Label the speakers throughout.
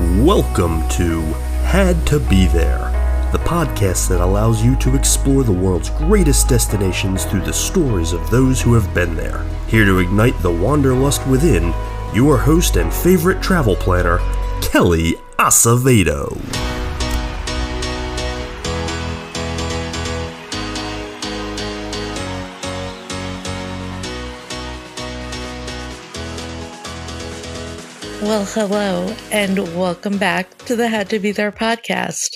Speaker 1: Welcome to Had to Be There, the podcast that allows you to explore the world's greatest destinations through the stories of those who have been there. Here to ignite the wanderlust within, your host and favorite travel planner, Kelly Acevedo.
Speaker 2: Well, hello, and welcome back to the Had to Be There podcast.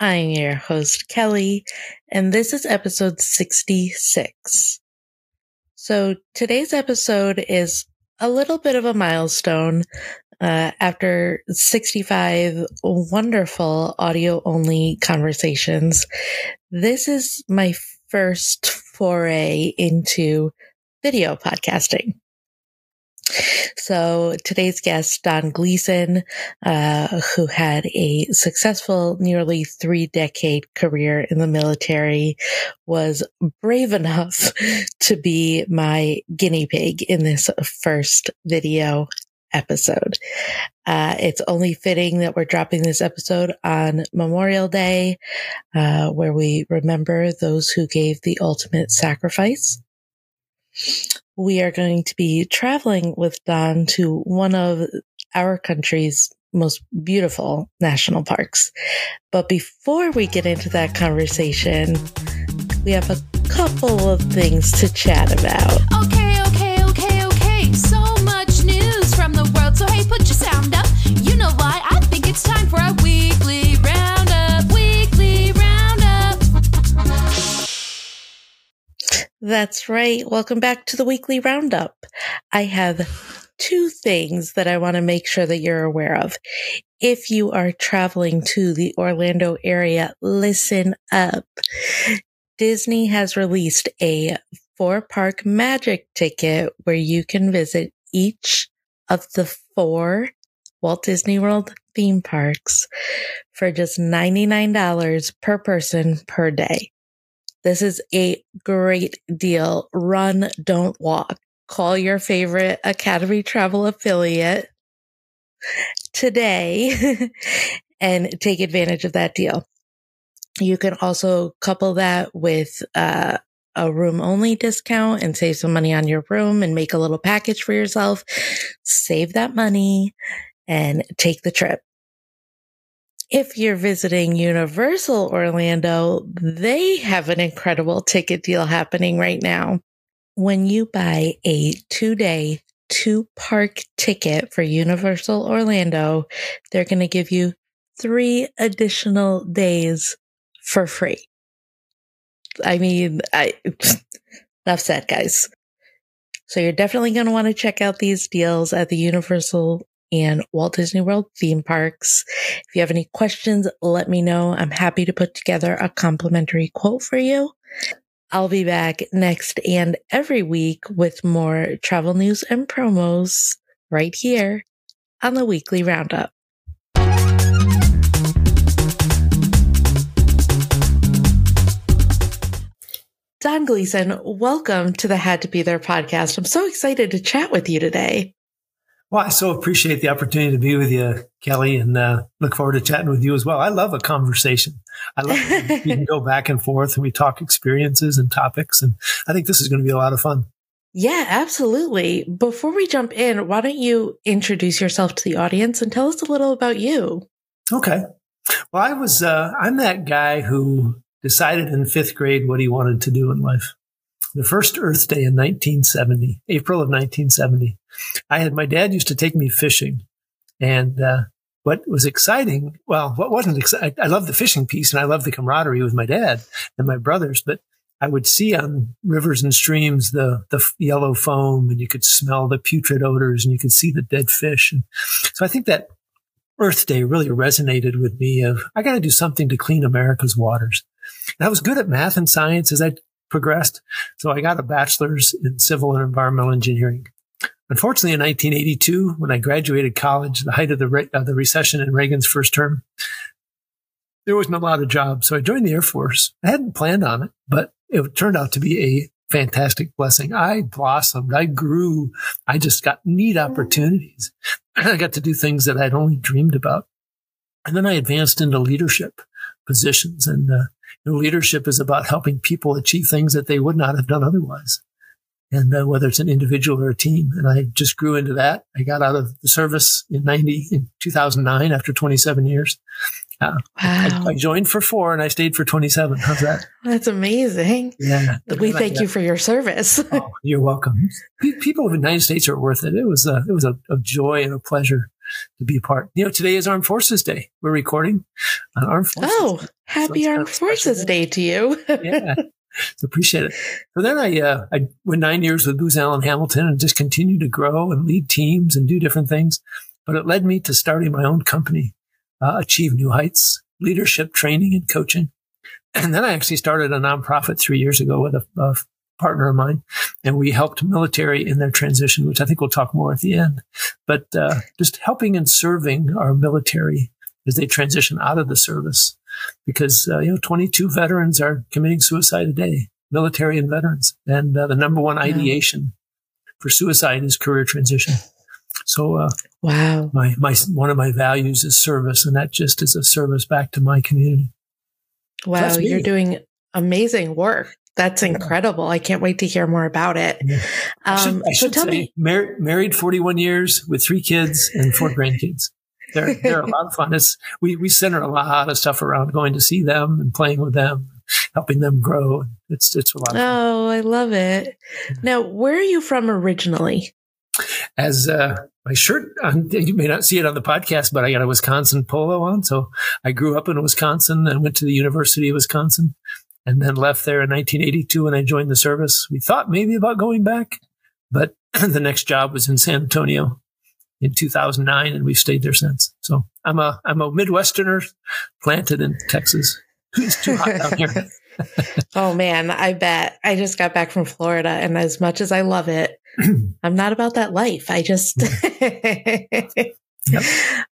Speaker 2: I'm your host, Kelly, and this is episode 66. So today's episode is a little bit of a milestone. Uh, after 65 wonderful audio only conversations, this is my first foray into video podcasting. So today's guest, Don Gleason, uh, who had a successful nearly three decade career in the military, was brave enough to be my guinea pig in this first video episode. Uh, it's only fitting that we're dropping this episode on Memorial Day, uh, where we remember those who gave the ultimate sacrifice we are going to be traveling with Don to one of our country's most beautiful national parks. But before we get into that conversation, we have a couple of things to chat about.
Speaker 3: Okay, okay, okay, okay. So much news from the world. So hey, put your sound up. You know why? I think it's time for a weekly
Speaker 2: That's right. Welcome back to the weekly roundup. I have two things that I want to make sure that you're aware of. If you are traveling to the Orlando area, listen up. Disney has released a four park magic ticket where you can visit each of the four Walt Disney World theme parks for just $99 per person per day. This is a great deal. Run, don't walk. Call your favorite Academy Travel affiliate today and take advantage of that deal. You can also couple that with uh, a room only discount and save some money on your room and make a little package for yourself. Save that money and take the trip. If you're visiting Universal Orlando, they have an incredible ticket deal happening right now. When you buy a two day, two park ticket for Universal Orlando, they're going to give you three additional days for free. I mean, I, enough said, guys. So you're definitely going to want to check out these deals at the Universal and Walt Disney World theme parks. If you have any questions, let me know. I'm happy to put together a complimentary quote for you. I'll be back next and every week with more travel news and promos right here on the weekly roundup. Don Gleason, welcome to the Had to Be There podcast. I'm so excited to chat with you today.
Speaker 4: Well, I so appreciate the opportunity to be with you, Kelly, and uh, look forward to chatting with you as well. I love a conversation. I love we can go back and forth and we talk experiences and topics, and I think this is going to be a lot of fun.
Speaker 2: Yeah, absolutely. Before we jump in, why don't you introduce yourself to the audience and tell us a little about you?
Speaker 4: Okay. Well, I was uh, I'm that guy who decided in fifth grade what he wanted to do in life the first Earth Day in 1970, April of 1970. I had my dad used to take me fishing, and uh, what was exciting, well, what wasn't exciting, I love the fishing piece and I love the camaraderie with my dad and my brothers, but I would see on rivers and streams the the yellow foam, and you could smell the putrid odors, and you could see the dead fish. And so I think that Earth Day really resonated with me. Of I got to do something to clean America's waters. And I was good at math and science as I progressed. So I got a bachelor's in civil and environmental engineering. Unfortunately, in 1982, when I graduated college, the height of the, re- uh, the recession in Reagan's first term, there wasn't a lot of jobs. So I joined the Air Force. I hadn't planned on it, but it turned out to be a fantastic blessing. I blossomed. I grew. I just got neat opportunities. I got to do things that I'd only dreamed about. And then I advanced into leadership positions. And uh, you know, leadership is about helping people achieve things that they would not have done otherwise. And uh, whether it's an individual or a team. And I just grew into that. I got out of the service in 90, in 2009 after 27 years. Uh,
Speaker 2: Wow.
Speaker 4: I, I joined for four and I stayed for 27. How's that?
Speaker 2: That's amazing.
Speaker 4: Yeah.
Speaker 2: We thank you for your service.
Speaker 4: Oh, you're welcome. People of the United States are worth it. It was a, it was a, a joy and a pleasure to be a part. You know, today is Armed Forces Day. We're recording on Armed Forces.
Speaker 2: oh, happy
Speaker 4: it's kind
Speaker 2: Armed Forces
Speaker 4: day.
Speaker 2: Day to you.
Speaker 4: yeah. So appreciate it. So then I, uh, I went nine years with Booz Allen Hamilton and just continued to grow and lead teams and do different things. But it led me to starting my own company, uh, Achieve New Heights, leadership training and coaching. And then I actually started a nonprofit three years ago with a, a partner of mine, and we helped military in their transition, which I think we'll talk more at the end. But uh, just helping and serving our military as they transition out of the service, because uh, you know, 22 veterans are committing suicide a day, military and veterans, and uh, the number one ideation for suicide is career transition. So uh,
Speaker 2: wow.
Speaker 4: my my one of my values is service, and that just is a service back to my community.
Speaker 2: Wow. You're doing amazing work. That's incredible. I can't wait to hear more about it.
Speaker 4: Yeah. Should,
Speaker 2: Um,
Speaker 4: I
Speaker 2: so
Speaker 4: should
Speaker 2: tell me,
Speaker 4: mar- married 41 years with three kids and four grandkids. They're, they're a lot of fun. It's, we, we center a lot of stuff around going to see them and playing with them, helping them grow. It's, it's a lot of fun.
Speaker 2: oh, I love it. Now, where are you from originally?
Speaker 4: As, uh, my shirt, on, you may not see it on the podcast, but I got a Wisconsin polo on. So I grew up in Wisconsin and went to the University of Wisconsin and then left there in 1982 when I joined the service. We thought maybe about going back, but the next job was in San Antonio in 2009 and we've stayed there since. So I'm a, I'm a Midwesterner planted in Texas. It's too hot down here.
Speaker 2: oh man, I bet. I just got back from Florida and as much as I love it, I'm not about that life. I just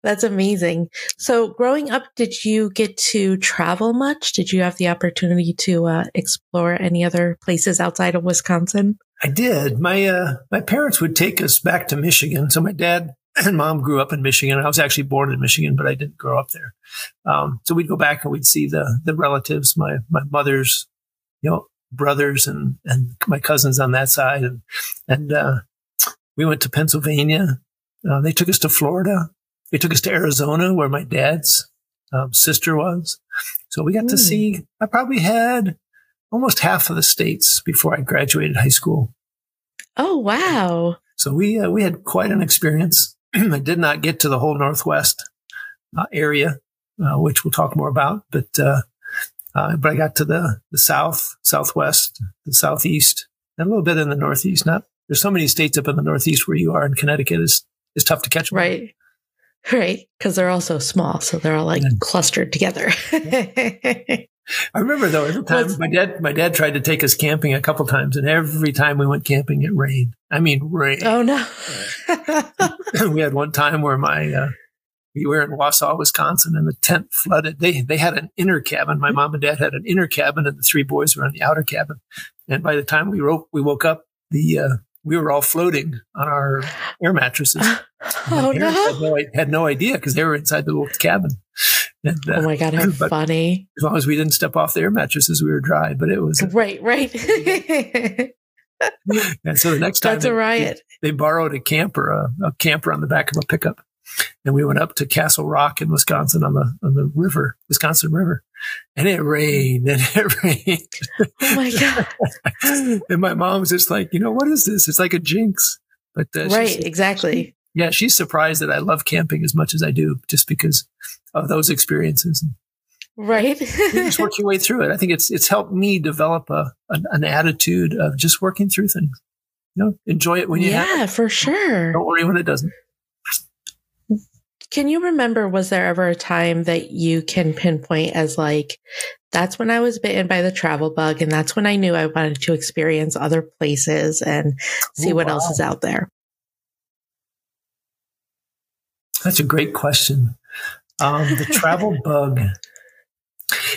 Speaker 2: That's amazing. So, growing up, did you get to travel much? Did you have the opportunity to uh, explore any other places outside of Wisconsin?
Speaker 4: I did. My uh, my parents would take us back to Michigan. So my dad and mom grew up in Michigan. I was actually born in Michigan, but I didn't grow up there. Um, so we'd go back and we'd see the the relatives, my my mother's, you know, brothers and and my cousins on that side, and and uh, we went to Pennsylvania. Uh, they took us to Florida. They took us to Arizona, where my dad's um, sister was. So we got to
Speaker 2: Hmm.
Speaker 4: see. I probably had almost half of the states before I graduated high school.
Speaker 2: Oh, wow.
Speaker 4: So we uh, we had quite an experience. I did not get to the whole Northwest uh, area, uh, which we'll talk more about, but uh, uh, but I got to the the South, Southwest, the Southeast, and a little bit in the Northeast. Not there's so many states up in the Northeast where you are, in Connecticut is is tough to catch. 'em.
Speaker 2: Right. Right. Because they're all so small. So they're all like
Speaker 4: Yeah.
Speaker 2: clustered together.
Speaker 4: I remember though, every time
Speaker 2: What's-
Speaker 4: my dad my dad tried to take us camping a couple times, and every time we went camping, it rained. I mean, rain.
Speaker 2: oh, no.
Speaker 4: we had one time where my uh, we were in Wausau, Wisconsin, and the tent flooded. They they had an inner cabin. My mom and dad had an inner cabin, and the three boys were in the outer cabin. And by the time we woke we woke up, the uh, we were all floating on our air mattresses.
Speaker 2: Oh, no.
Speaker 4: had no, had no idea because they were inside the little cabin. And, uh,
Speaker 2: Oh, my God. How funny.
Speaker 4: as long as we didn't step off the air mattresses, we were dry. But it was,
Speaker 2: Right. Right.
Speaker 4: and so the next time
Speaker 2: That's a
Speaker 4: they-
Speaker 2: riot.
Speaker 4: they borrowed a camper, a, a camper on the back of a pickup, and we went up to Castle Rock in Wisconsin on the on the river, Wisconsin River, and it rained and it rained,
Speaker 2: Oh, my God.
Speaker 4: and my mom was just like, you know, what is this? It's like a jinx. But uh,
Speaker 2: Right. Exactly.
Speaker 4: yeah, she's surprised that I love camping as much as I do, just because of those experiences.
Speaker 2: Right.
Speaker 4: you just work your way through it. I think it's it's helped me develop a an, an attitude of just working through things. You know, enjoy it when you have.
Speaker 2: yeah, for sure.
Speaker 4: Don't worry when it doesn't.
Speaker 2: Can you remember, was there ever a time that you can pinpoint as like, that's when I was bitten by the travel bug and that's when I knew I wanted to experience other places and see
Speaker 4: Oh,
Speaker 2: what else is out there?
Speaker 4: That's a great question. Um, the travel bug.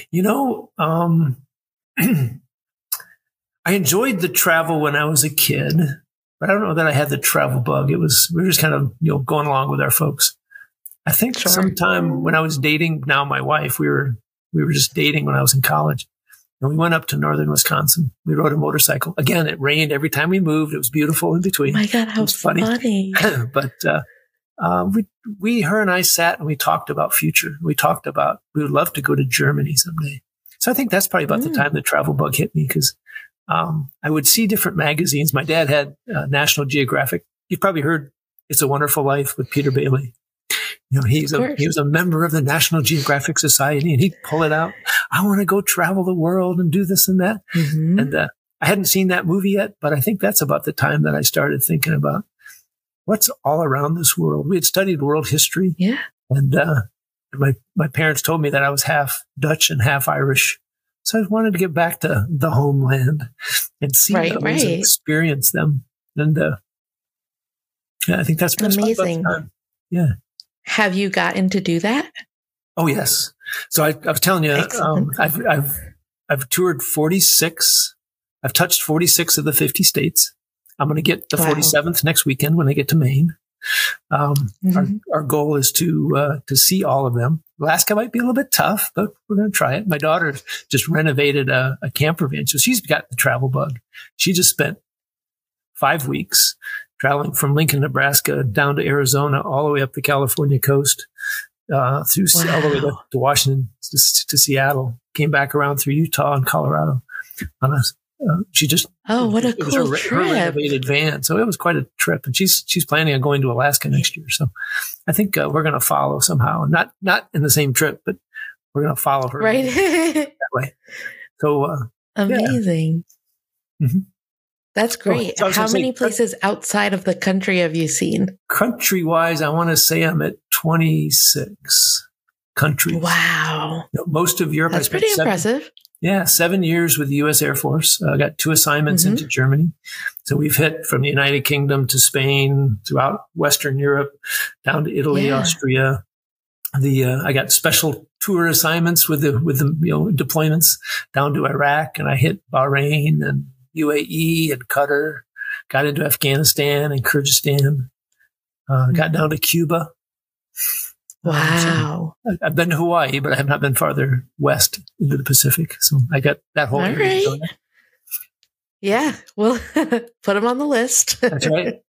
Speaker 4: You know, um, I enjoyed the travel when I was a kid. but I don't know that I had the travel bug. It was we were just kind of you know going along with our folks. I think
Speaker 2: Sure.
Speaker 4: sometime when I was dating now my wife, we were we were just dating when I was in college. And we went up to northern Wisconsin. We rode a motorcycle. Again, it rained every time we moved. It was beautiful in
Speaker 2: Oh
Speaker 4: between.
Speaker 2: my God, how
Speaker 4: funny.
Speaker 2: funny.
Speaker 4: but uh, uh, we, we, her and I sat and we talked about future. We talked about we would love to go to Germany someday. So I think that's probably about the
Speaker 2: Mm.
Speaker 4: time the travel bug hit me because um, I would see different magazines. My dad had uh, National Geographic. You've probably heard "It's a Wonderful Life" with Peter Bailey. You know, he's a he was a member of the National Geographic Society, and he'd pull it out. I want to go travel the world and do this and that.
Speaker 2: Mhm.
Speaker 4: And uh, I hadn't seen that movie yet, but I think that's about the time that I started thinking about what's all around this world. We had studied world history,
Speaker 2: Yeah.
Speaker 4: and uh, my my parents told me that I was half Dutch and half Irish, so I wanted to get back to the homeland and see
Speaker 2: Right,
Speaker 4: those and experience them. And uh, yeah, I think that's,
Speaker 2: Amazing.
Speaker 4: Yeah.
Speaker 2: Have you gotten to do that?
Speaker 4: Oh yes. So I, I was telling you, um, I've I've I've toured forty six. I've touched forty six of the fifty states. I'm going to get the
Speaker 2: Wow.
Speaker 4: forty seventh next weekend when I get to Maine. Um, our,
Speaker 2: Mhm.
Speaker 4: our goal is to uh, to see all of them. Alaska might be a little bit tough, but we're going to try it. My daughter just renovated a, a camper van, so she's got the travel bug. She just spent five weeks traveling from Lincoln, Nebraska, down to Arizona, all the way up the California coast, uh, through all the way to, to Washington to, to Seattle. Came back around through Utah and Colorado. On a, uh, she just
Speaker 2: Oh, what a
Speaker 4: it
Speaker 2: cool
Speaker 4: her, her
Speaker 2: trip.
Speaker 4: renovated van, so it was quite a trip. And she's she's planning on going to Alaska next year. So I think uh, we're going to follow somehow, not not in the same trip, but we're going to follow her
Speaker 2: Right.
Speaker 4: that way. So uh,
Speaker 2: Amazing.
Speaker 4: Mhm.
Speaker 2: That's great.
Speaker 4: so
Speaker 2: How
Speaker 4: gonna say-
Speaker 2: many places outside of the country have you seen?
Speaker 4: country wise, I want to say I'm at 26 countries.
Speaker 2: Wow.
Speaker 4: You know, most of Europe.
Speaker 2: That's pretty
Speaker 4: seven-
Speaker 2: impressive.
Speaker 4: Yeah, seven years with the U.S. Air Force. I got two assignments
Speaker 2: Mhm.
Speaker 4: into Germany. So we've hit from the United Kingdom to Spain, throughout Western Europe, down to Italy,
Speaker 2: Yeah.
Speaker 4: Austria. The uh, I got special tour assignments with the with the you know deployments down to Iraq, and I hit Bahrain and UAE and Qatar. Got into Afghanistan and Kyrgyzstan. Uh, got down to Cuba. Um, so-
Speaker 2: Wow.
Speaker 4: I- I've been to Hawaii, but I have not been farther west into the Pacific. So I got that whole
Speaker 2: All
Speaker 4: area.
Speaker 2: right. Yeah. Well, put them on the list.
Speaker 4: That's right.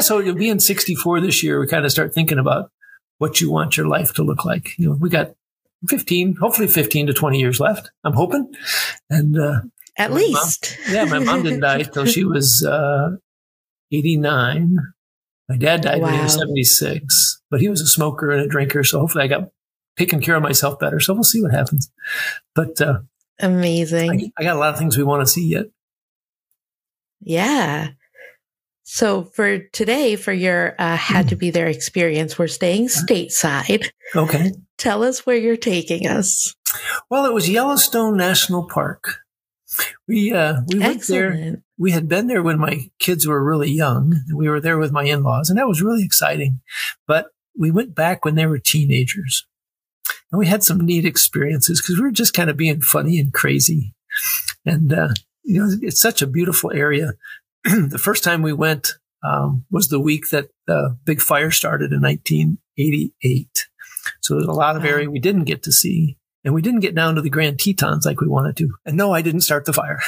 Speaker 4: So you'll be in 64 this year. We kind of start thinking about what you want your life to look like. You know, we got 15, hopefully 15 to 20 years left. I'm hoping. And uh,
Speaker 2: At
Speaker 4: My mom-
Speaker 2: least.
Speaker 4: yeah, my mom didn't die till she was uh, 89. My dad died when he was 76, but he was a smoker and a drinker. So hopefully I got taken care of myself better. So we'll see what happens. But uh,
Speaker 2: Amazing.
Speaker 4: I, I got a lot of things we want to see yet.
Speaker 2: Yeah. So for today, for your uh, had to be there experience, we're staying stateside.
Speaker 4: Okay.
Speaker 2: Tell us where you're taking us.
Speaker 4: Well, it was Yellowstone National Park. We uh, we went there. We had been there when my kids were really young. We were there with my in-laws, and that was really exciting. But we went back when they were teenagers, and we had some neat experiences because we were just kind of being funny and crazy. And uh, you know, it's such a beautiful area. the first time we went um, was the week that the big fire started in 1988. So there's a lot of area we didn't get to see. And we didn't get down to the Grand Tetons like we wanted to. And no, I didn't start the fire.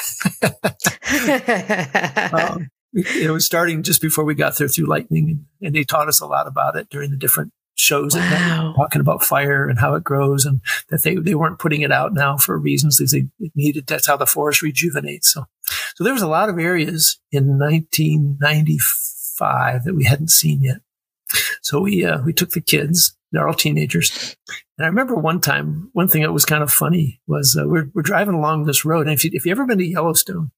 Speaker 4: um, it was starting just before we got there through lightning, and, they taught us a lot about it during the different shows,
Speaker 2: Wow.
Speaker 4: talking about fire and how it grows, and that they they weren't putting it out now for reasons that they it needed. That's how the forest rejuvenates. So, so there was a lot of areas in 1995 that we hadn't seen yet. So we uh, we took the kids. They're all teenagers. And I remember one time, one thing that was kind of funny was uh, we're, we're driving along this road. And if, you, if you ever been to Yellowstone,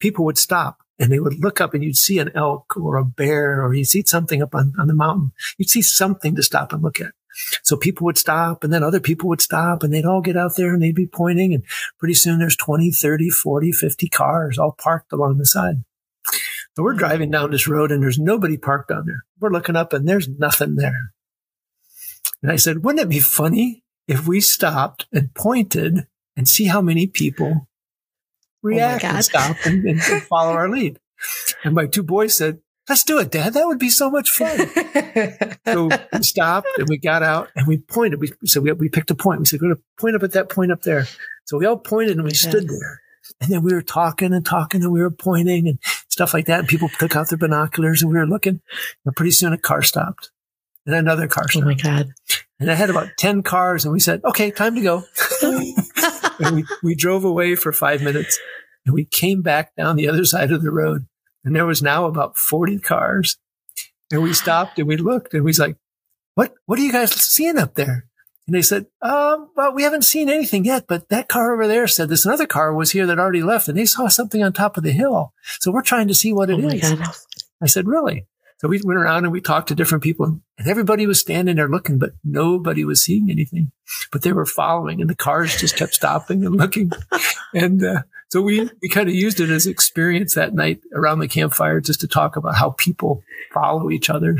Speaker 4: people would stop and they would look up and you'd see an elk or a bear or you'd see something up on, on the mountain. You'd see something to stop and look at. So people would stop and then other people would stop and they'd all get out there and they'd be pointing. And pretty soon there's 20, 30, 40, 50 cars all parked along the side. So we're driving down this road and there's nobody parked on there. We're looking up and there's nothing there. And I said, wouldn't it be funny if we stopped and pointed and see how many people oh react
Speaker 2: God.
Speaker 4: and stop and, and, and follow our lead? And my two boys said, let's do it, Dad. That would be so much fun. so we stopped and we got out and we pointed. We said we, we picked a point. We said we're going to point up at that point up there. So we all pointed and we stood there. And then we were talking and talking and we were pointing and stuff like that. And people took out their binoculars and we were looking. And pretty soon a car stopped and another car
Speaker 2: oh my God.
Speaker 4: And I had about 10 cars and we said, okay, time to go. and we, we drove away for five minutes and we came back down the other side of the road and there was now about 40 cars. And we stopped and we looked and we was like, what, what are you guys seeing up there? And they said, um, well, we haven't seen anything yet, but that car over there said this another car was here that already left and they saw something on top of the hill. So we're trying to see what it
Speaker 2: oh
Speaker 4: is.
Speaker 2: God.
Speaker 4: I said, really? So we went around and we talked to different people and everybody was standing there looking, but nobody was seeing anything, but they were following and the cars just kept stopping and looking. And, uh, so we, we kind of used it as experience that night around the campfire just to talk about how people follow each other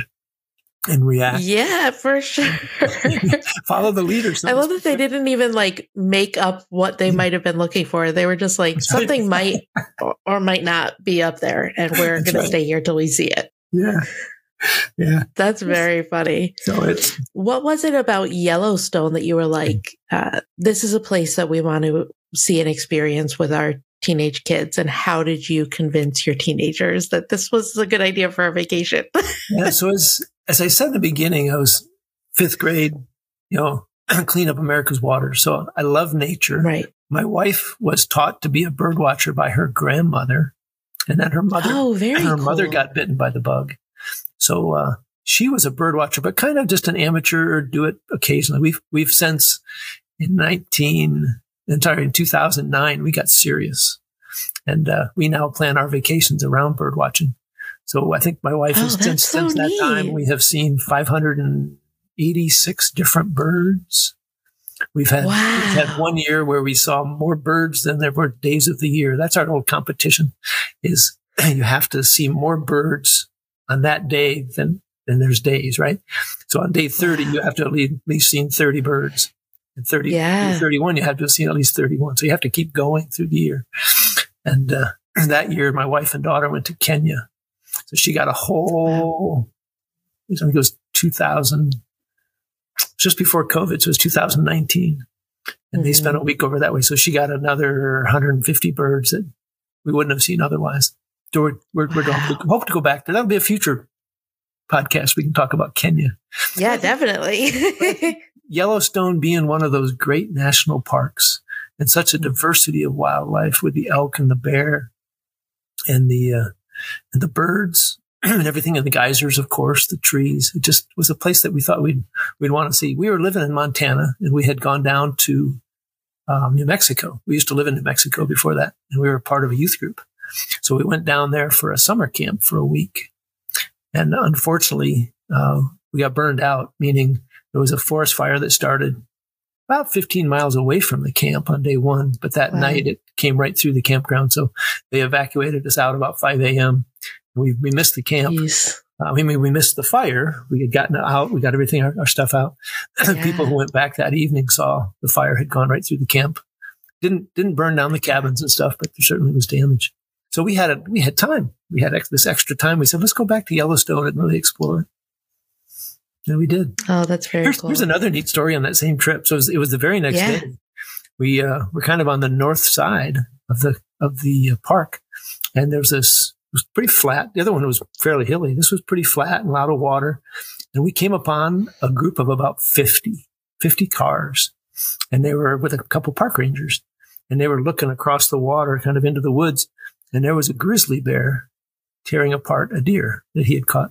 Speaker 4: and react.
Speaker 2: Yeah, for sure.
Speaker 4: follow the leaders.
Speaker 2: I love that they didn't even like make up what they might have been looking for. They were just like
Speaker 4: That's right.
Speaker 2: something might or, or might not be up there, and we're going
Speaker 4: right.
Speaker 2: to stay here till we see it.
Speaker 4: Yeah. Yeah.
Speaker 2: That's very funny.
Speaker 4: So it's,
Speaker 2: What was it about Yellowstone that you were like, uh, this is a place that we want to see and experience with our teenage kids? And how did you convince your teenagers that this was a good idea for a vacation?
Speaker 4: yeah. So as, as I said in the beginning, I was fifth grade, you know, clean up America's water. So I love nature.
Speaker 2: right.
Speaker 4: My wife was taught to be a bird watcher by her grandmother, and then her mother
Speaker 2: Oh, very
Speaker 4: her
Speaker 2: cool.
Speaker 4: mother got bitten by the bug. So uh, she was a bird watcher, but kind of just an amateur do it occasionally. We've we've since in nineteen entirely in two thousand nine we got serious, and uh, we now plan our vacations around bird watching. So I think my wife
Speaker 2: Oh,
Speaker 4: has since
Speaker 2: so
Speaker 4: since that time we have seen five hundred and eighty six different birds. We've had, we've had one year where we saw more birds than there were days of the year. That's our old competition is you have to see more birds on that day than, than there's days, right? So on day 30, you have to at least, at least seen 30 birds. And 30,
Speaker 2: Yeah.
Speaker 4: 31, you have to have seen at least 31. So you have to keep going through the year. And, uh, that year, my wife and daughter went to Kenya. So she got a whole, I think it was 2000, just before COVID. So it was 2019. And they
Speaker 2: Mhm.
Speaker 4: spent a week over that way. So she got another 150 birds that we wouldn't have seen otherwise. So we're, we're, we're going, we hope to go back there. That'll be a future podcast. We can talk about Kenya.
Speaker 2: Yeah, definitely.
Speaker 4: Yellowstone being one of those great national parks and such a diversity of wildlife with the elk and the bear and the, uh, and the birds and everything in the geysers, of course, the trees. It just was a place that we thought we'd, we'd want to see. We were living in Montana and we had gone down to um, New Mexico. We used to live in New Mexico before that and we were part of a youth group. So we went down there for a summer camp for a week. And unfortunately, uh, we got burned out, meaning there was a forest fire that started about 15 miles away from the camp on day one. But that
Speaker 2: Wow.
Speaker 4: night it came right through the campground. So they evacuated us out about 5 a.m. We, we missed the camp.
Speaker 2: Jeez.
Speaker 4: Uh, I mean, we missed the fire. We had gotten out. We got everything, our, our stuff out. People who went back that evening saw the fire had gone right through the camp. Didn't, didn't burn down the cabins and stuff, but there certainly was damage. So we had a, we had time. We had ex- this extra time. We said, let's go back to Yellowstone and really explore it. And we did.
Speaker 2: Oh, that's very
Speaker 4: Here's,
Speaker 2: cool.
Speaker 4: here's another neat story on that same trip. So it was, it was the very next
Speaker 2: Yeah.
Speaker 4: day. We uh, were kind of on the north side of the of the uh, park, and there's this. It was pretty flat. The other one was fairly hilly. This was pretty flat and a lot of water. And we came upon a group of about 50, 50 cars, and they were with a couple park rangers, and they were looking across the water, kind of into the woods, and there was a grizzly bear tearing apart a deer that he had caught.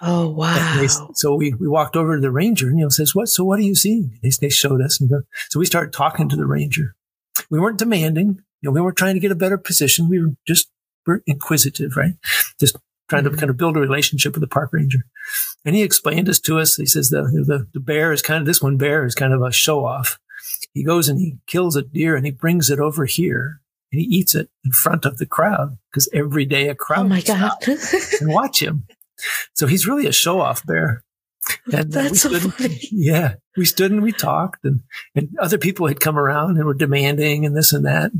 Speaker 2: oh, wow.
Speaker 4: they- so we, we walked over to the ranger and, you know, says, what, so what are you seeing? They, they showed us. And the- so we started talking to the ranger. We weren't demanding, you know, we weren't trying to get a better position. We were just, we're inquisitive, right? Just trying to mm-hmm. kind of build a relationship with the park ranger. And he explained this to us. He says the, the, the bear is kind of, this one bear is kind of a show off. He goes and he kills a deer and he brings it over here and he eats it in front of the crowd because every day a crowd
Speaker 2: oh, my God.
Speaker 4: and watch him. So he's really a show off bear. And we
Speaker 2: That's so
Speaker 4: stood,
Speaker 2: funny.
Speaker 4: yeah, we stood and we talked, and and other people had come around and were demanding and this and that,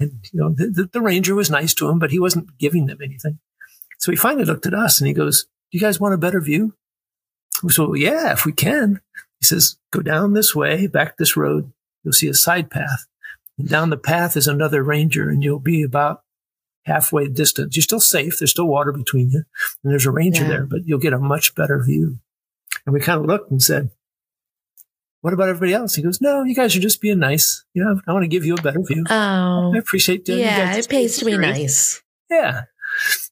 Speaker 4: and you know the, the, ranger was nice to him, but he wasn't giving them anything. So he finally looked at us and he goes, Do you guys want a better view? We said, yeah, if we can. He says, Go down this way, back this road. You'll see a side path. And down the path is another ranger, and you'll be about halfway distance. You're still safe. There's still water between you, and there's a ranger
Speaker 2: Yeah.
Speaker 4: there, but you'll get a much better view. And we kind of looked and said, What about everybody else? He goes, No, you guys are just being nice. You know, I want to give you a better view.
Speaker 2: Oh,
Speaker 4: I appreciate you
Speaker 2: yeah, it pays to be nice.
Speaker 4: Yeah.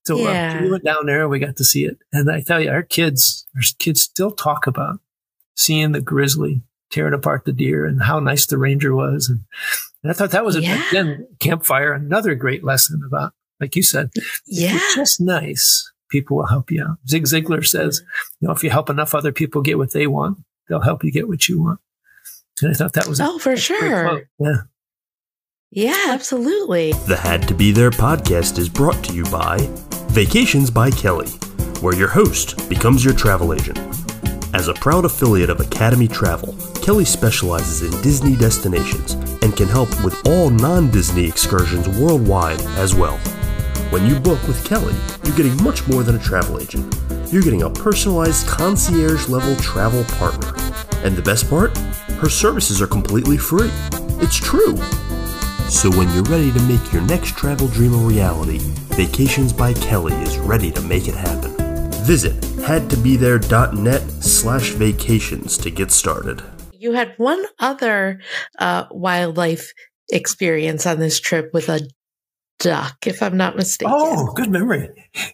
Speaker 4: So uh, we went down there. And we got to see it, and I tell you, our kids, our kids still talk about seeing the grizzly tearing apart the deer and how nice the ranger was, and, and I thought that was a,
Speaker 2: Yeah.
Speaker 4: again campfire, another great lesson about, like you said,
Speaker 2: Yeah.
Speaker 4: just nice. People will help you out. Zig Ziglar says, you know, if you help enough other people get what they want, they'll help you get what you want. And I thought that was a
Speaker 2: Oh, for
Speaker 4: great
Speaker 2: sure.
Speaker 4: Yeah.
Speaker 2: Yeah, absolutely.
Speaker 1: The Had to Be There podcast is brought to you by Vacations by Kelly, where your host becomes your travel agent. As a proud affiliate of Academy Travel, Kelly specializes in Disney destinations and can help with all non Disney excursions worldwide as well. When you book with Kelly, you're getting much more than a travel agent. You're getting a personalized concierge level travel partner. And the best part? Her services are completely free. It's true. So when you're ready to make your next travel dream a reality, Vacations by Kelly is ready to make it happen. Visit hadtobethere.net slash vacations to get started.
Speaker 2: You had one other uh, wildlife experience on this trip with a duck, if I'm not mistaken.
Speaker 4: Oh, good memory.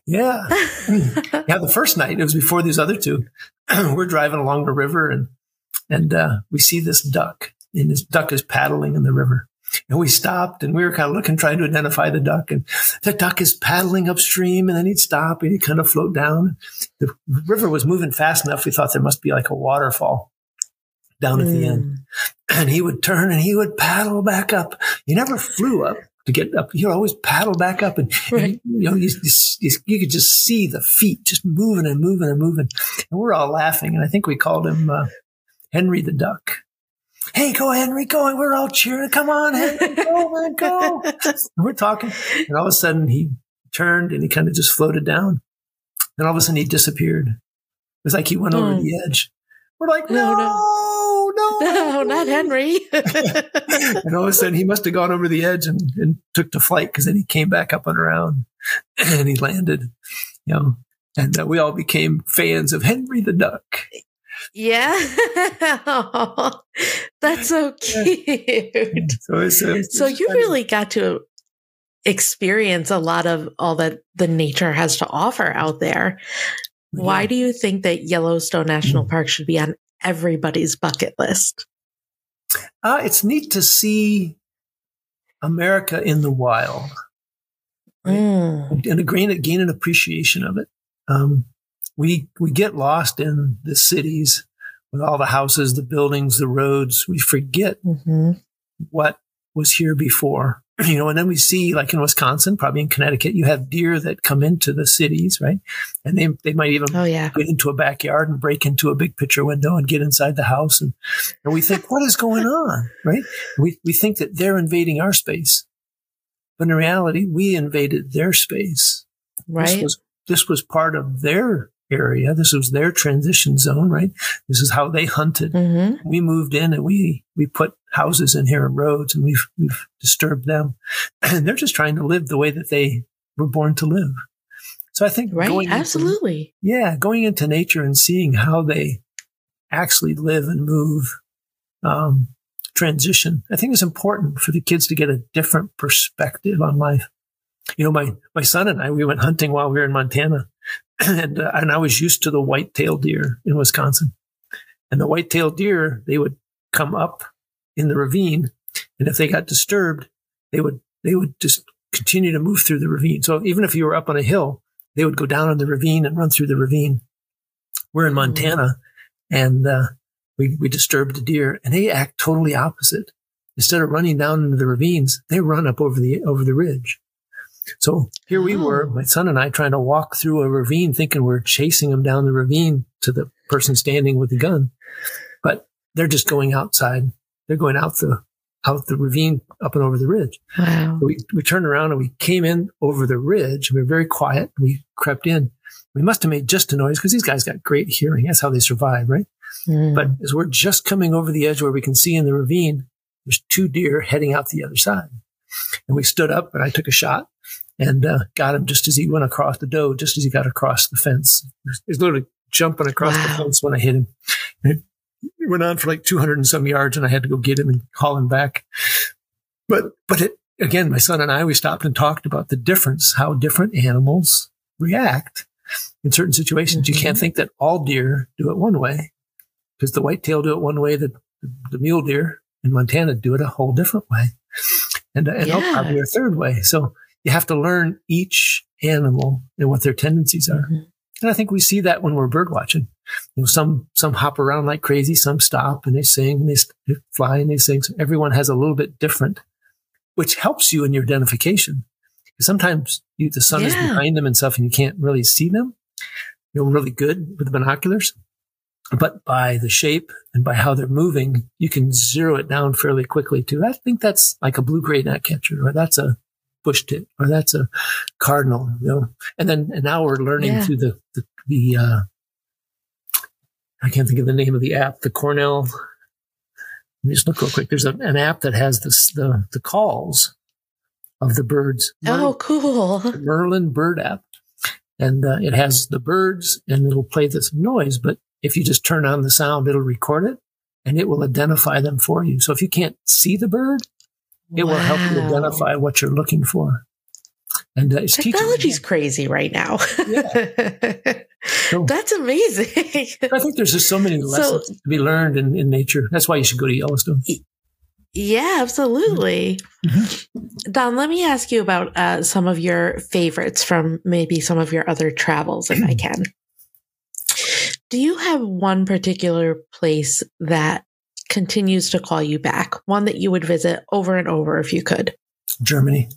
Speaker 4: Yeah. yeah, the first night, it was before these other two. We're driving along the river and and uh, we see this duck, and this duck is paddling in the river. And we stopped and we were kind of looking, trying to identify the duck. And the duck is paddling upstream and then he'd stop and he'd kind of float down. The river was moving fast enough. We thought there must be like a waterfall down at the end
Speaker 2: Mm.
Speaker 4: and he would turn and he would paddle back up. He never flew up to get up. Would always paddle back up, and
Speaker 2: Right.
Speaker 4: you know, you, you, you could just see the feet just moving and moving and moving. And we're all laughing, and I think we called him uh, Henry the Duck. Hey, go Henry, go! We're all cheering. Come on, Henry, go, man, go! And we're talking, and all of a sudden he turned and he kind of just floated down, and all of a sudden he disappeared. It was like he went over
Speaker 2: Oh.
Speaker 4: the edge. We're like,
Speaker 2: No,
Speaker 4: no, no,
Speaker 2: no, not Henry.
Speaker 4: and all of a sudden he must have gone over the edge and, and took to flight because then he came back up and around and he landed, you know, and uh, we all became fans of Henry the Duck.
Speaker 2: yeah. That's so cute.
Speaker 4: So it's, uh,
Speaker 2: So you
Speaker 4: kind
Speaker 2: really got to experience a lot of all that the nature has to offer out there. Why
Speaker 4: Yeah.
Speaker 2: do you think that Yellowstone National
Speaker 4: Mm.
Speaker 2: Park should be on everybody's bucket list?
Speaker 4: Uh, it's neat to see America in the wild
Speaker 2: Mm.
Speaker 4: and gain, gain an appreciation of it. Um, we we get lost in the cities with all the houses, the buildings, the roads. We forget
Speaker 2: hmm
Speaker 4: what was here before. You know, and then we see, like in Wisconsin, probably in Connecticut, you have deer that come into the cities, right? And they they might even
Speaker 2: Oh yeah.
Speaker 4: get into a backyard and break into a big picture window and get inside the house, and and we think, what is going on, right? We we think that they're invading our space, but in reality, we invaded their space. This
Speaker 2: Right.
Speaker 4: was this was part of their area. This was their transition zone, right? This is how they hunted
Speaker 2: hmm
Speaker 4: we moved in and we we put houses in here and roads and we've we've disturbed them and they're just trying to live the way that they were born to live so i think
Speaker 2: Right.
Speaker 4: going into-
Speaker 2: Absolutely.
Speaker 4: yeah going into nature and seeing how they actually live and move um, transition i think is important for the kids to get a different perspective on life you know my my son and i we went hunting while we were in montana and uh, and i was used to the white-tailed deer in wisconsin and the white-tailed deer they would come up in the ravine and if they got disturbed they would they would just continue to move through the ravine. So even if you were up on a hill they would go down in the ravine and run through the ravine. We're in montana and uh, we, we disturbed the deer and they act totally opposite. Instead of running down into the ravines they run up over the over the ridge. So here we were
Speaker 2: Oh.
Speaker 4: my son and i trying to walk through a ravine thinking we're chasing them down the ravine to the person standing with the gun. But they're just going outside they're going out the out the ravine up and over the ridge.
Speaker 2: Wow.
Speaker 4: We, we turned around and we came in over the ridge. We were very quiet. We crept in. We must have made just a noise because these guys got great hearing. That's how they survive, right?
Speaker 2: Mm.
Speaker 4: But as we're just coming over the edge where we can see in the ravine, there's two deer heading out the other side. And we stood up and I took a shot and uh, got him just as he went across the doe, just as he got across the fence. He's literally jumping across the fence when I hit him. It went on for like 200 and some yards and I had to go get him and haul him back. But, but it, again, my son and I, we stopped and talked about the difference, how different animals react in certain situations. You
Speaker 2: Mhm.
Speaker 4: can't think that all deer do it one way because the whitetail do it one way, the, the mule deer in Montana do it a whole different way. And, uh, and
Speaker 2: Yeah.
Speaker 4: probably a third way. So you have to learn each animal and what their tendencies are.
Speaker 2: Mhm.
Speaker 4: And I think we see that when we're bird watching. You know, some some hop around like crazy, some stop and they sing, and they fly and they sing. So everyone has a little bit different, which helps you in your identification. Sometimes you, the sun is behind them and stuff, and you can't really see them. You're really good with the binoculars, but by the shape and by how they're moving, you can zero it down fairly quickly. Too, I think that's like a blue gray gnatcatcher, or that's a bush tit, or that's a cardinal. You know, and then and now we're learning
Speaker 2: Yeah.
Speaker 4: through the the, the uh, I can't think of the name of the app, the Cornell. Let me just look real quick. There's a, an app that has this, the the calls of the birds.
Speaker 2: Oh, cool.
Speaker 4: Merlin Bird app, and uh, it has the birds, and it'll play this noise. But if you just turn on the sound, it'll record it, and it will identify them for you. So if you can't see the bird, it will help you identify what you're looking for. And uh, it's teaching you
Speaker 2: Technology's crazy right now.
Speaker 4: So-
Speaker 2: That's amazing.
Speaker 4: I think there's just so many lessons to be learned in, in nature. That's why you should go to Yellowstone.
Speaker 2: yeah, absolutely.
Speaker 4: Mm-hmm.
Speaker 2: Don, let me ask you about uh, some of your favorites from maybe some of your other travels, if I can. Do you have one particular place that continues to call you back? One that you would visit over and over if you could?
Speaker 4: Germany.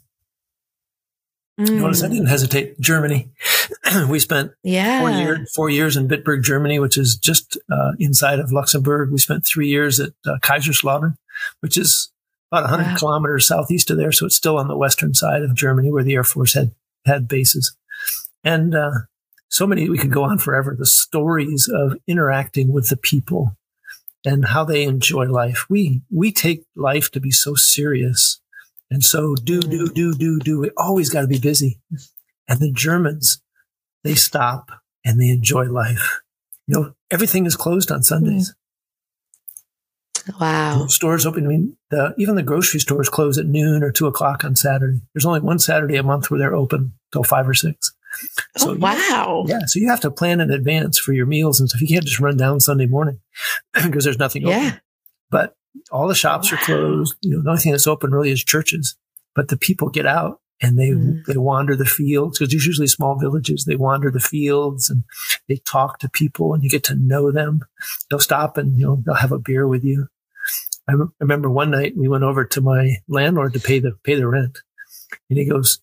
Speaker 4: Notice I
Speaker 2: Mm,
Speaker 4: didn't hesitate. Germany. we spent
Speaker 2: yeah.
Speaker 4: four years, four years in Bitburg, Germany, which is just uh, inside of Luxembourg. We spent three years at uh, Kaiserslautern, which is about 100
Speaker 2: Wow.
Speaker 4: kilometers southeast of there. So it's still on the western side of Germany where the Air Force had, had bases. And uh, so many, we could go on forever. The stories of interacting with the people and how they enjoy life. We, we take life to be so serious and so do, do, mm-hmm. do, do, do. We always got to be busy. And the Germans, they stop and they enjoy life. You know, everything is closed on Sundays. Mm.
Speaker 2: Wow.
Speaker 4: Stores open. I mean, the, even the grocery stores close at noon or two o'clock on Saturday. There's only one Saturday a month where they're open till five or six.
Speaker 2: Oh,
Speaker 4: you-
Speaker 2: wow.
Speaker 4: Yeah, so you have to plan in advance for your meals and stuff. You can't just run down Sunday morning because there's nothing open.
Speaker 2: Yeah.
Speaker 4: But all the shops are closed. You know, the only thing that's open really is churches. But the people get out and they
Speaker 2: Mhm.
Speaker 4: they wander the fields because there's usually small villages. They wander the fields and they talk to people and you get to know them. They'll stop and you know they'll have a beer with you. I rem- remember one night we went over to my landlord to pay the pay the rent, and he goes,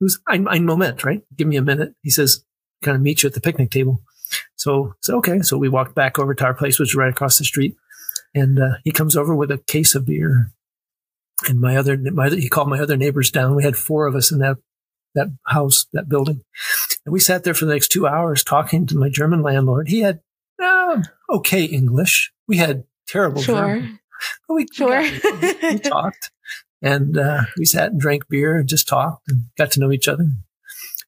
Speaker 4: "Who's ein, ein moment, right? Give me a minute." He says, "Kind of meet you at the picnic table." So, so okay. So we walked back over to our place, which was right across the street, and uh, he comes over with a case of beer. And my other, my other, he called my other neighbors down. We had four of us in that that house, that building, and we sat there for the next two hours talking to my German landlord. He had uh, okay English. We had terrible
Speaker 2: Sure.
Speaker 4: German. But we, we
Speaker 2: Sure.
Speaker 4: got- we talked and uh, we sat and drank beer and just talked and got to know each other.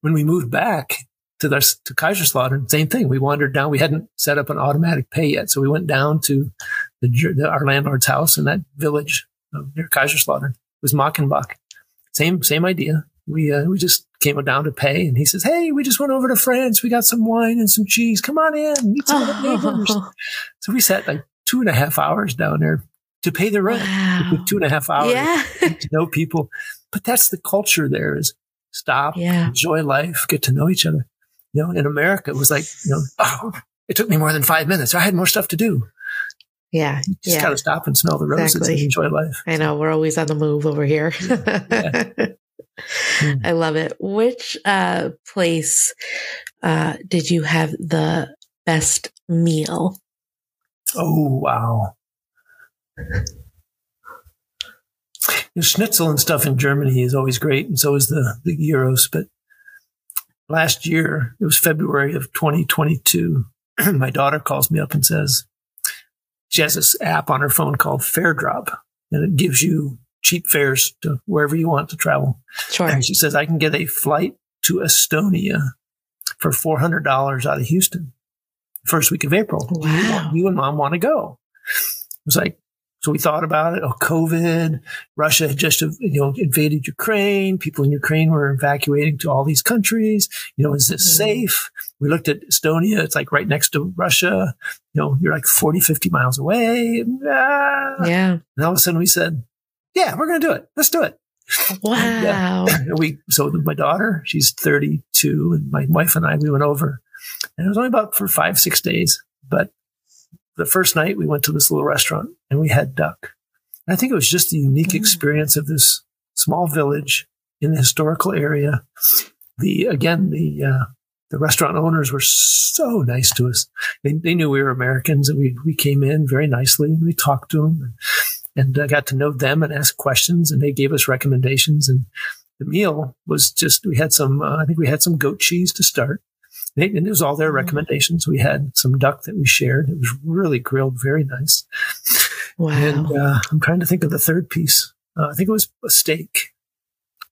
Speaker 4: When we moved back to the, to Kaiserslautern, same thing. We wandered down. We hadn't set up an automatic pay yet, so we went down to the, the our landlord's house in that village near Kaiserslautern. It was Mackenbach. Same same idea. We uh, we just came down to pay, and he says, "Hey, we just went over to France. We got some wine and some cheese. Come on in, meet some of the neighbors." So we sat like two and a half hours down there to pay the rent.
Speaker 2: wow.
Speaker 4: Two and a half hours
Speaker 2: Yeah.
Speaker 4: to know people. But that's the culture there is stop,
Speaker 2: Yeah.
Speaker 4: enjoy life, get to know each other. You know, in America, it was like, you know, oh, it took me more than five minutes. I had more stuff to do.
Speaker 2: Yeah.
Speaker 4: You just
Speaker 2: Yeah.
Speaker 4: got to stop and smell the roses
Speaker 2: Exactly.
Speaker 4: and enjoy life.
Speaker 2: I know we're always on the move over here.
Speaker 4: Mm.
Speaker 2: I love it. Which uh, place uh, did you have the best meal?
Speaker 4: Oh, wow. Know, schnitzel and stuff in Germany is always great, and so is the the gyros. But last year, it was February of 2022. my daughter calls me up and says she has this app on her phone called FareDrop, and it gives you cheap fares to wherever you want to travel.
Speaker 2: Sure.
Speaker 4: And she says I can get a flight to Estonia for four hundred dollars out of Houston, first week of April.
Speaker 2: Wow.
Speaker 4: you and mom want to go? It was like so we thought about it. Oh, COVID, Russia had just you know invaded Ukraine. People in Ukraine were evacuating to all these countries. You know, is this
Speaker 2: Mhm.
Speaker 4: safe? We looked at Estonia. It's like right next to Russia. You know, you're like 40, 50 miles away. Ah.
Speaker 2: Yeah.
Speaker 4: And all of a sudden we said, yeah, we're going to do it. Let's do it.
Speaker 2: Wow.
Speaker 4: And we, so with my daughter, she's 32 and my wife and I, we went over and it was only about for five, six days. But the first night we went to this little restaurant and we had duck. And I think it was just the unique
Speaker 2: Mm.
Speaker 4: experience of this small village in the historical area. The, again, the, uh, the restaurant owners were so nice to us. They, they knew we were Americans and we, we came in very nicely and we talked to them and, and uh, got to know them and asked questions and they gave us recommendations. And the meal was just, we had some, uh, I think we had some goat cheese to start. They, and it was all their
Speaker 2: Mm.
Speaker 4: recommendations. We had some duck that we shared. It was really grilled, very nice.
Speaker 2: Wow.
Speaker 4: And uh, I'm trying to think of the third piece. Uh, I think it was a steak.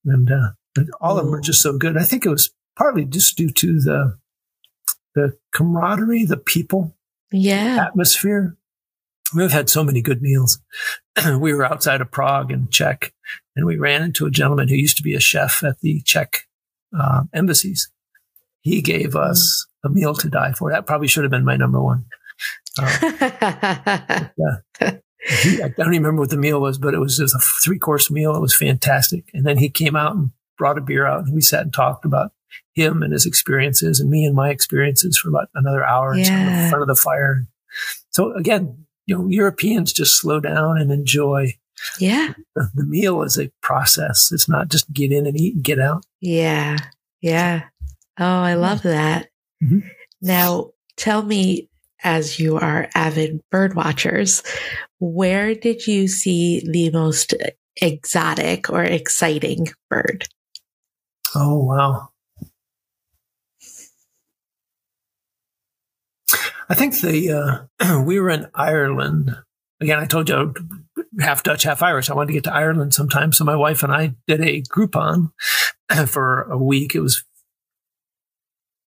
Speaker 4: And, uh, all of them were just so good. I think it was partly just due to the the camaraderie, the people,
Speaker 2: yeah.
Speaker 4: atmosphere. We've had so many good meals. we were outside of Prague in Czech, and we ran into a gentleman who used to be a chef at the Czech uh, embassies. He gave us a meal to die for. That probably should have been my number one. Uh, he, I don't remember what the meal was, but it was just a three course meal. It was fantastic. And then he came out and brought a beer out, and we sat and talked about him and his experiences, and me and my experiences for about another hour sat in front of the fire. So again, you know, Europeans just slow down and enjoy.
Speaker 2: yeah.
Speaker 4: The, the meal is a process. It's not just get in and eat and get out.
Speaker 2: Yeah. Yeah. Oh, I love that.
Speaker 4: Mhm.
Speaker 2: Now, tell me, as you are avid bird watchers, where did you see the most exotic or exciting bird?
Speaker 4: Oh wow. I think the uh, we were in Ireland again. I told you half Dutch, half Irish. I wanted to get to Ireland sometime, so my wife and I did a Groupon for a week. It was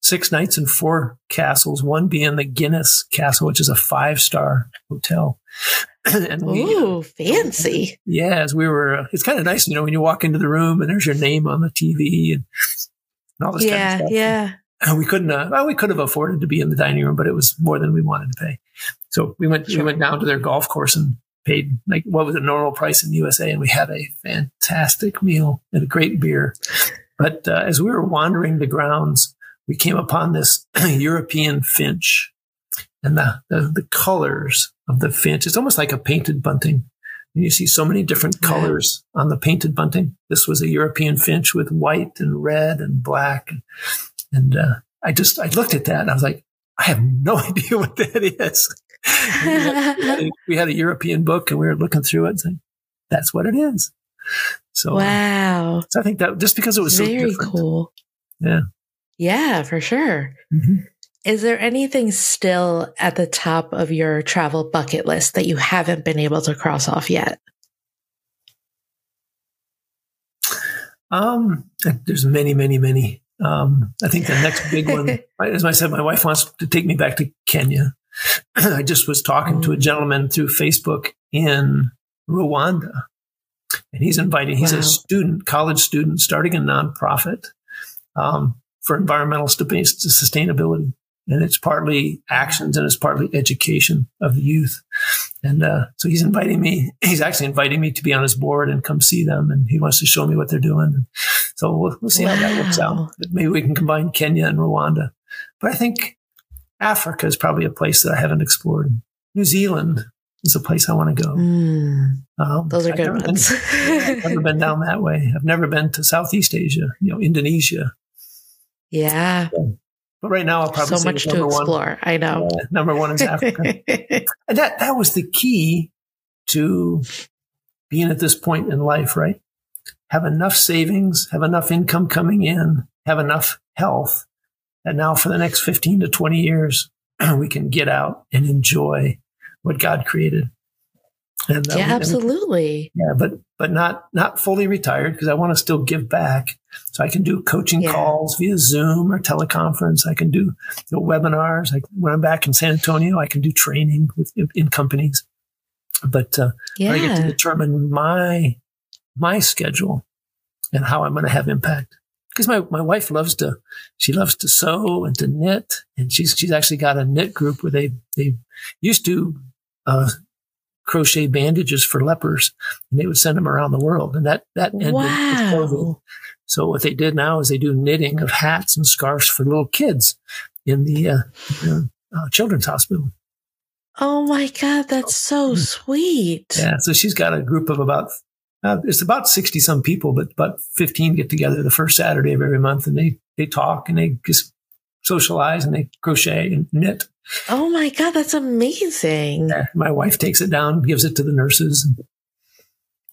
Speaker 4: six nights and four castles. One being the Guinness Castle, which is a five star hotel. and we, uh,
Speaker 2: Ooh, fancy.
Speaker 4: yeah, as we were, uh, it's kind of nice, you know, when you walk into the room and there's your name on the TV and, and all this kind of stuff.
Speaker 2: Yeah.
Speaker 4: And we couldn't, uh, well, we could have afforded to be in the dining room, but it was more than we wanted to pay. So we went, we went down to their golf course and paid like what was a normal price in the USA, and we had a fantastic meal and a great beer. But uh, as we were wandering the grounds, we came upon this European finch, and the, the the colors of the finch. It's almost like a painted bunting. And you see so many different colors on the painted bunting. This was a European finch with white and red and black. And uh, I just I looked at that and I was like, I have no idea what that is. we, had, we had a, we had a European book and we were looking through it and saying, that's what it is. So, uh,
Speaker 2: wow.
Speaker 4: so I think that just because it was so
Speaker 2: Very
Speaker 4: different.
Speaker 2: cool.
Speaker 4: Yeah.
Speaker 2: Yeah, for sure.
Speaker 4: Mhm.
Speaker 2: Is there anything still at the top of your travel bucket list that you haven't been able to cross off yet?
Speaker 4: Um, there's many, many, many. Um, I think the next big one, as I said, my wife wants to take me back to Kenya. I just was talking to a gentleman through Facebook in Rwanda, and he's inviting. He's
Speaker 2: Wow.
Speaker 4: a student, college student, starting a nonprofit um, for environmental sustainability, and it's partly actions and it's partly education of the youth. And uh, so he's inviting me. He's actually inviting me to be on his board and come see them, and he wants to show me what they're doing. So we'll, we'll see how that works
Speaker 2: Wow.
Speaker 4: out. Maybe we can combine Kenya and Rwanda. But I think Africa is probably a place that I haven't explored. New Zealand is a place I want to go.
Speaker 2: Mm,
Speaker 4: Um,
Speaker 2: those are
Speaker 4: I've
Speaker 2: good
Speaker 4: never been-
Speaker 2: ones.
Speaker 4: I've never been down that way. I've never been to Southeast Asia, you know, Indonesia.
Speaker 2: Yeah,
Speaker 4: But right now, I'll probably
Speaker 2: so much
Speaker 4: number
Speaker 2: to
Speaker 4: one.
Speaker 2: explore. I know.
Speaker 4: Yeah, number one is Africa. And that that was the key to being at this point in life, right? Have enough savings, have enough income coming in, have enough health that now for the next 15 to 20 years, we can get out and enjoy what God created.
Speaker 2: And, uh, yeah, absolutely.
Speaker 4: And, yeah, but but not not fully retired because I want to still give back. So I can do coaching yeah. calls via Zoom or teleconference. I can do you know, webinars. I, when I'm back in San Antonio, I can do training with in companies. But uh, yeah. I get to determine my my schedule and how I'm going to have impact. Because my, my wife loves to, she loves to sew and to knit. And she's, she's actually got a knit group where they, they used to, uh, crochet bandages for lepers and they would send them around the world. And that, that ended
Speaker 2: wow.
Speaker 4: So what they did now is they do knitting of hats and scarves for little kids in the, uh, uh, children's hospital.
Speaker 2: Oh my God, that's so hmm. sweet.
Speaker 4: Yeah. So she's got a group of about uh, it's about 60 some people, but about 15 get together the first Saturday of every month and they, they talk and they just socialize and they crochet and knit.
Speaker 2: Oh my God, that's amazing.
Speaker 4: Yeah, my wife takes it down, gives it to the nurses.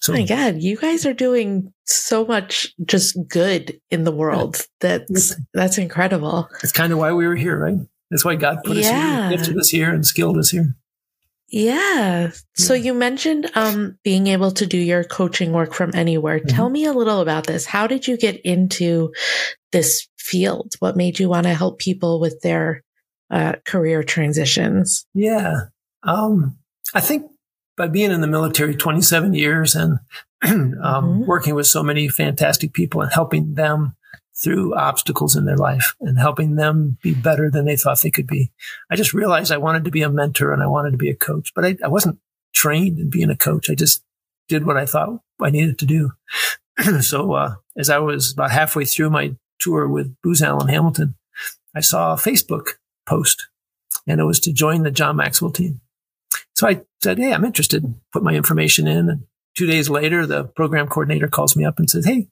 Speaker 2: So, oh my God, you guys are doing so much just good in the world. That's, that's incredible.
Speaker 4: That's kind of why we were here, right? That's why God put yeah. us here, gifted us here and skilled us here.
Speaker 2: Yeah. So you mentioned um, being able to do your coaching work from anywhere. Mm-hmm. Tell me a little about this. How did you get into this field? What made you want to help people with their uh, career transitions?
Speaker 4: Yeah. Um, I think by being in the military 27 years and um, mm-hmm. working with so many fantastic people and helping them through obstacles in their life and helping them be better than they thought they could be. I just realized I wanted to be a mentor and I wanted to be a coach, but I, I wasn't trained in being a coach. I just did what I thought I needed to do. so, uh, as I was about halfway through my tour with Booz Allen Hamilton, I saw a Facebook post and it was to join the John Maxwell team. So I said, Hey, I'm interested. Put my information in. And two days later, the program coordinator calls me up and says, Hey,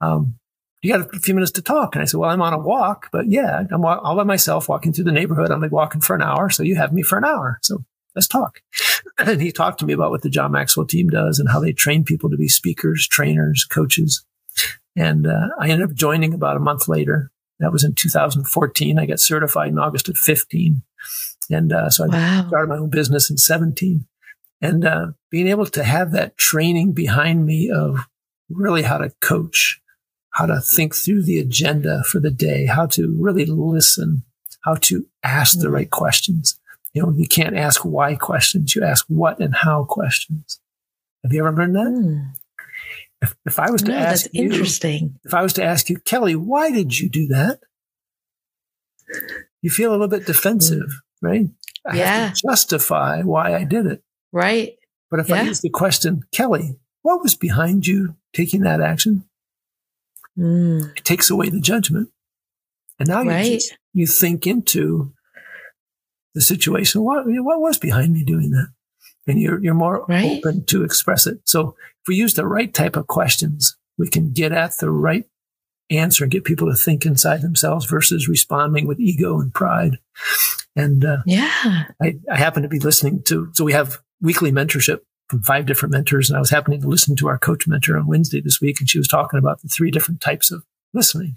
Speaker 4: um, you got a few minutes to talk. And I said, well, I'm on a walk, but yeah, I'm all by myself walking through the neighborhood. I'm like walking for an hour. So you have me for an hour. So let's talk. And he talked to me about what the John Maxwell team does and how they train people to be speakers, trainers, coaches. And uh, I ended up joining about a month later. That was in 2014. I got certified in August of 15. And uh, so I wow. started my own business in 17. And uh, being able to have that training behind me of really how to coach how to think through the agenda for the day, how to really listen, how to ask the right questions. You know, you can't ask why questions. You ask what and how questions. Have you ever learned that? Mm. If, if I was to no, ask
Speaker 2: that's you, interesting.
Speaker 4: If I was to ask you, Kelly, why did you do that? You feel a little bit defensive, mm. Right? I
Speaker 2: yeah.
Speaker 4: have to justify why I did it.
Speaker 2: Right.
Speaker 4: But if yeah. I use the question, Kelly, what was behind you taking that action? Mm. It takes away the judgment. And now right. you, just, you think into the situation. What, what was behind me doing that? And you're, you're more right. open to express it. So if we use the right type of questions, we can get at the right answer and get people to think inside themselves versus responding with ego and pride. And uh,
Speaker 2: yeah,
Speaker 4: I, I happen to be listening to, so we have weekly mentorship from five different mentors. And I was happening to listen to our coach mentor on Wednesday this week, and she was talking about the three different types of listening.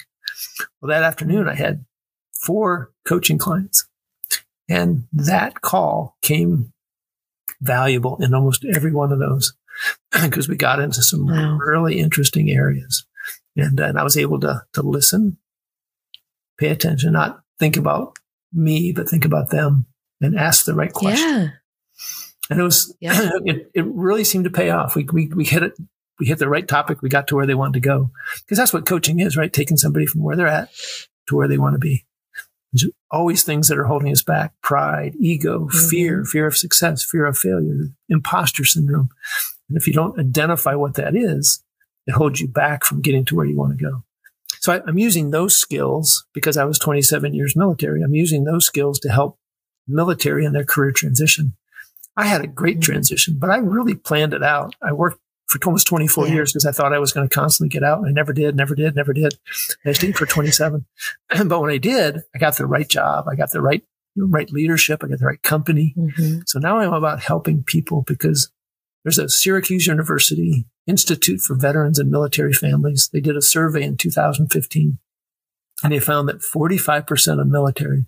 Speaker 4: Well, that afternoon, I had four coaching clients, and that call came valuable in almost every one of those because we got into some wow. really interesting areas. And, and I was able to, to listen, pay attention, not think about me, but think about them and ask the right question.
Speaker 2: Yeah.
Speaker 4: And it was, yeah. it, it really seemed to pay off. We, we, we hit it. We hit the right topic. We got to where they wanted to go. Because that's what coaching is, right? Taking somebody from where they're at to where they want to be. There's always things that are holding us back. Pride, ego, mm-hmm. fear, fear of success, fear of failure, imposter syndrome. And if you don't identify what that is, it holds you back from getting to where you want to go. So I, I'm using those skills because I was 27 years military. I'm using those skills to help military in their career transition I had a great mm-hmm. transition, but I really planned it out. I worked for almost 24 yeah. years because I thought I was going to constantly get out. And I never did, never did, never did. And I stayed for 27. but when I did, I got the right job. I got the right, right leadership. I got the right company. Mm-hmm. So now I'm about helping people because there's a Syracuse University Institute for Veterans and Military Families. They did a survey in 2015 and they found that 45% of military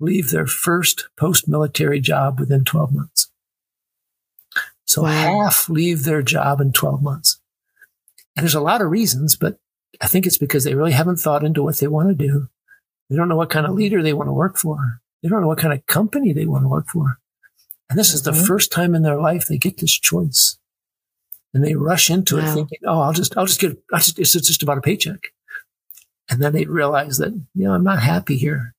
Speaker 4: leave their first post military job within 12 months. So
Speaker 2: Wow.
Speaker 4: half leave their job in 12 months. And there's a lot of reasons, but I think it's because they really haven't thought into what they want to do. They don't know what kind of leader they want to work for. They don't know what kind of company they want to work for. And this is the
Speaker 2: Mhm.
Speaker 4: first time in their life they get this choice. And they rush into it thinking, oh, I'll just, I'll just get, I just, it's just about a paycheck. And then they realize that, you know, I'm not happy here.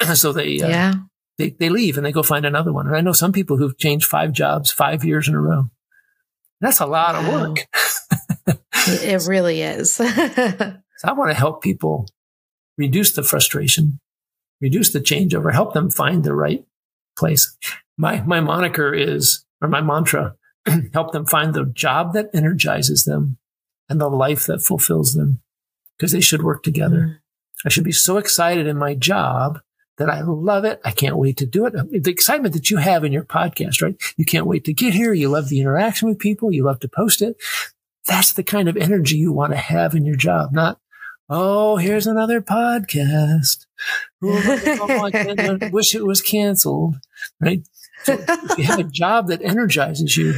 Speaker 4: so they, uh,
Speaker 2: yeah.
Speaker 4: they, they leave and they go find another one. And I know some people who've changed five jobs five years in a row. That's a lot of work.
Speaker 2: It really is.
Speaker 4: So I want to help people reduce the frustration, reduce the changeover, help them find the right place. My, my moniker is, or my mantra, help them find the job that energizes them and the life that fulfills them because they should work together. Hmm. I should be so excited in my job that I love it. I can't wait to do it. The excitement that you have in your podcast, right? You can't wait to get here. You love the interaction with people. You love to post it. That's the kind of energy you want to have in your job, not, oh, here's another podcast. Oh, I I wish it was canceled, right? So if you have a job that energizes you,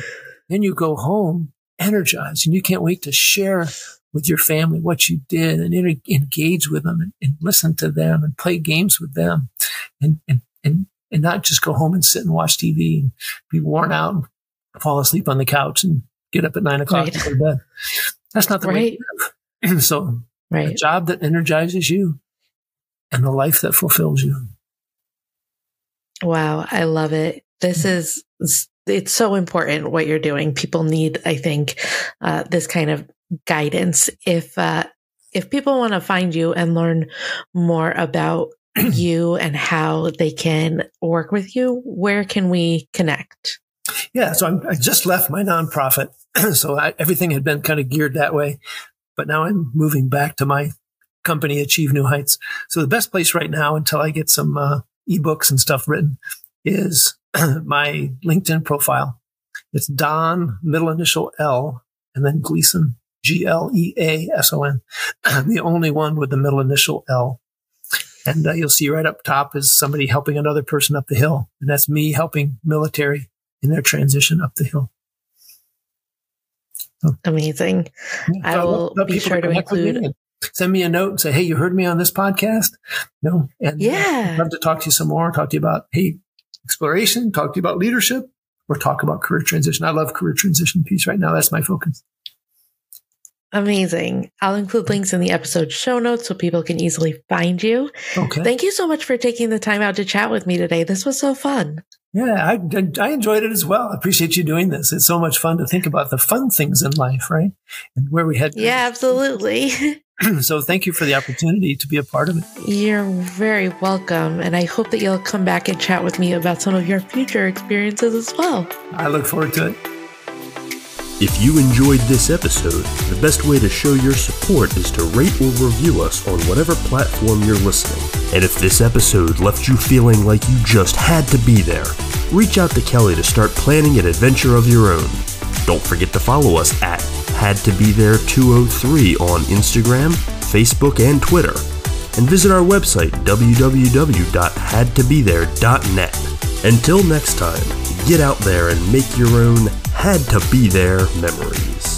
Speaker 4: then you go home energized and you can't wait to share with your family what you did and inter- engage with them and, and listen to them and play games with them and, and, and, and not just go home and sit and watch TV and be worn out and fall asleep on the couch and get up at nine o'clock
Speaker 2: Right.
Speaker 4: and go to bed. That's not the way
Speaker 2: right.
Speaker 4: to live. so a job that energizes you and the life that fulfills you.
Speaker 2: Wow, I love it. This is it's so important what you're doing. People need, I think, uh, this kind of guidance. If uh, if people want to find you and learn more about you and how they can work with you, where can we connect?
Speaker 4: Yeah, so I'm, I just left my nonprofit, so I, everything had been kind of geared that way, but now I'm moving back to my company, Achieve New Heights. So the best place right now, until I get some uh, ebooks and stuff written, is my LinkedIn profile. It's Don, middle initial L, and then Gleason, G L E A S O N. I'm the only one with the middle initial L. And uh, you'll see right up top is somebody helping another person up the hill, and that's me helping military in their transition up the hill.
Speaker 2: Amazing. I will be sure to
Speaker 4: connect with me
Speaker 2: include-
Speaker 4: Send me a note and say, "Hey, you heard me on this podcast." No, and uh,
Speaker 2: Yeah.
Speaker 4: I'd love to talk to you some more. Talk to you about hey exploration. Talk to you about leadership, or talk about career transition. I love career transition piece right now. That's my focus.
Speaker 2: Amazing. I'll include links in the episode show notes so people can easily find you.
Speaker 4: Okay.
Speaker 2: Thank you so much for taking the time out to chat with me today. This was so fun.
Speaker 4: yeah, I, I enjoyed it as well. I appreciate you doing this. It's so much fun to think about the fun things in life, right? And where we head.
Speaker 2: Yeah, absolutely.
Speaker 4: so thank you for the opportunity to be a part of it.
Speaker 2: You're very welcome. And I hope that you'll come back and chat with me about some of your future experiences as well.
Speaker 4: I look forward to it.
Speaker 1: If you enjoyed this episode, the best way to show your support is to rate or review us on whatever platform you're listening. And if this episode left you feeling like you just had to be there, reach out to Kelly to start planning an adventure of your own. Don't forget to follow us at Had to Be There 203 on Instagram, Facebook, and Twitter. And visit our website www.hadtobethere.net. Until next time, get out there and make your own had to be there memories.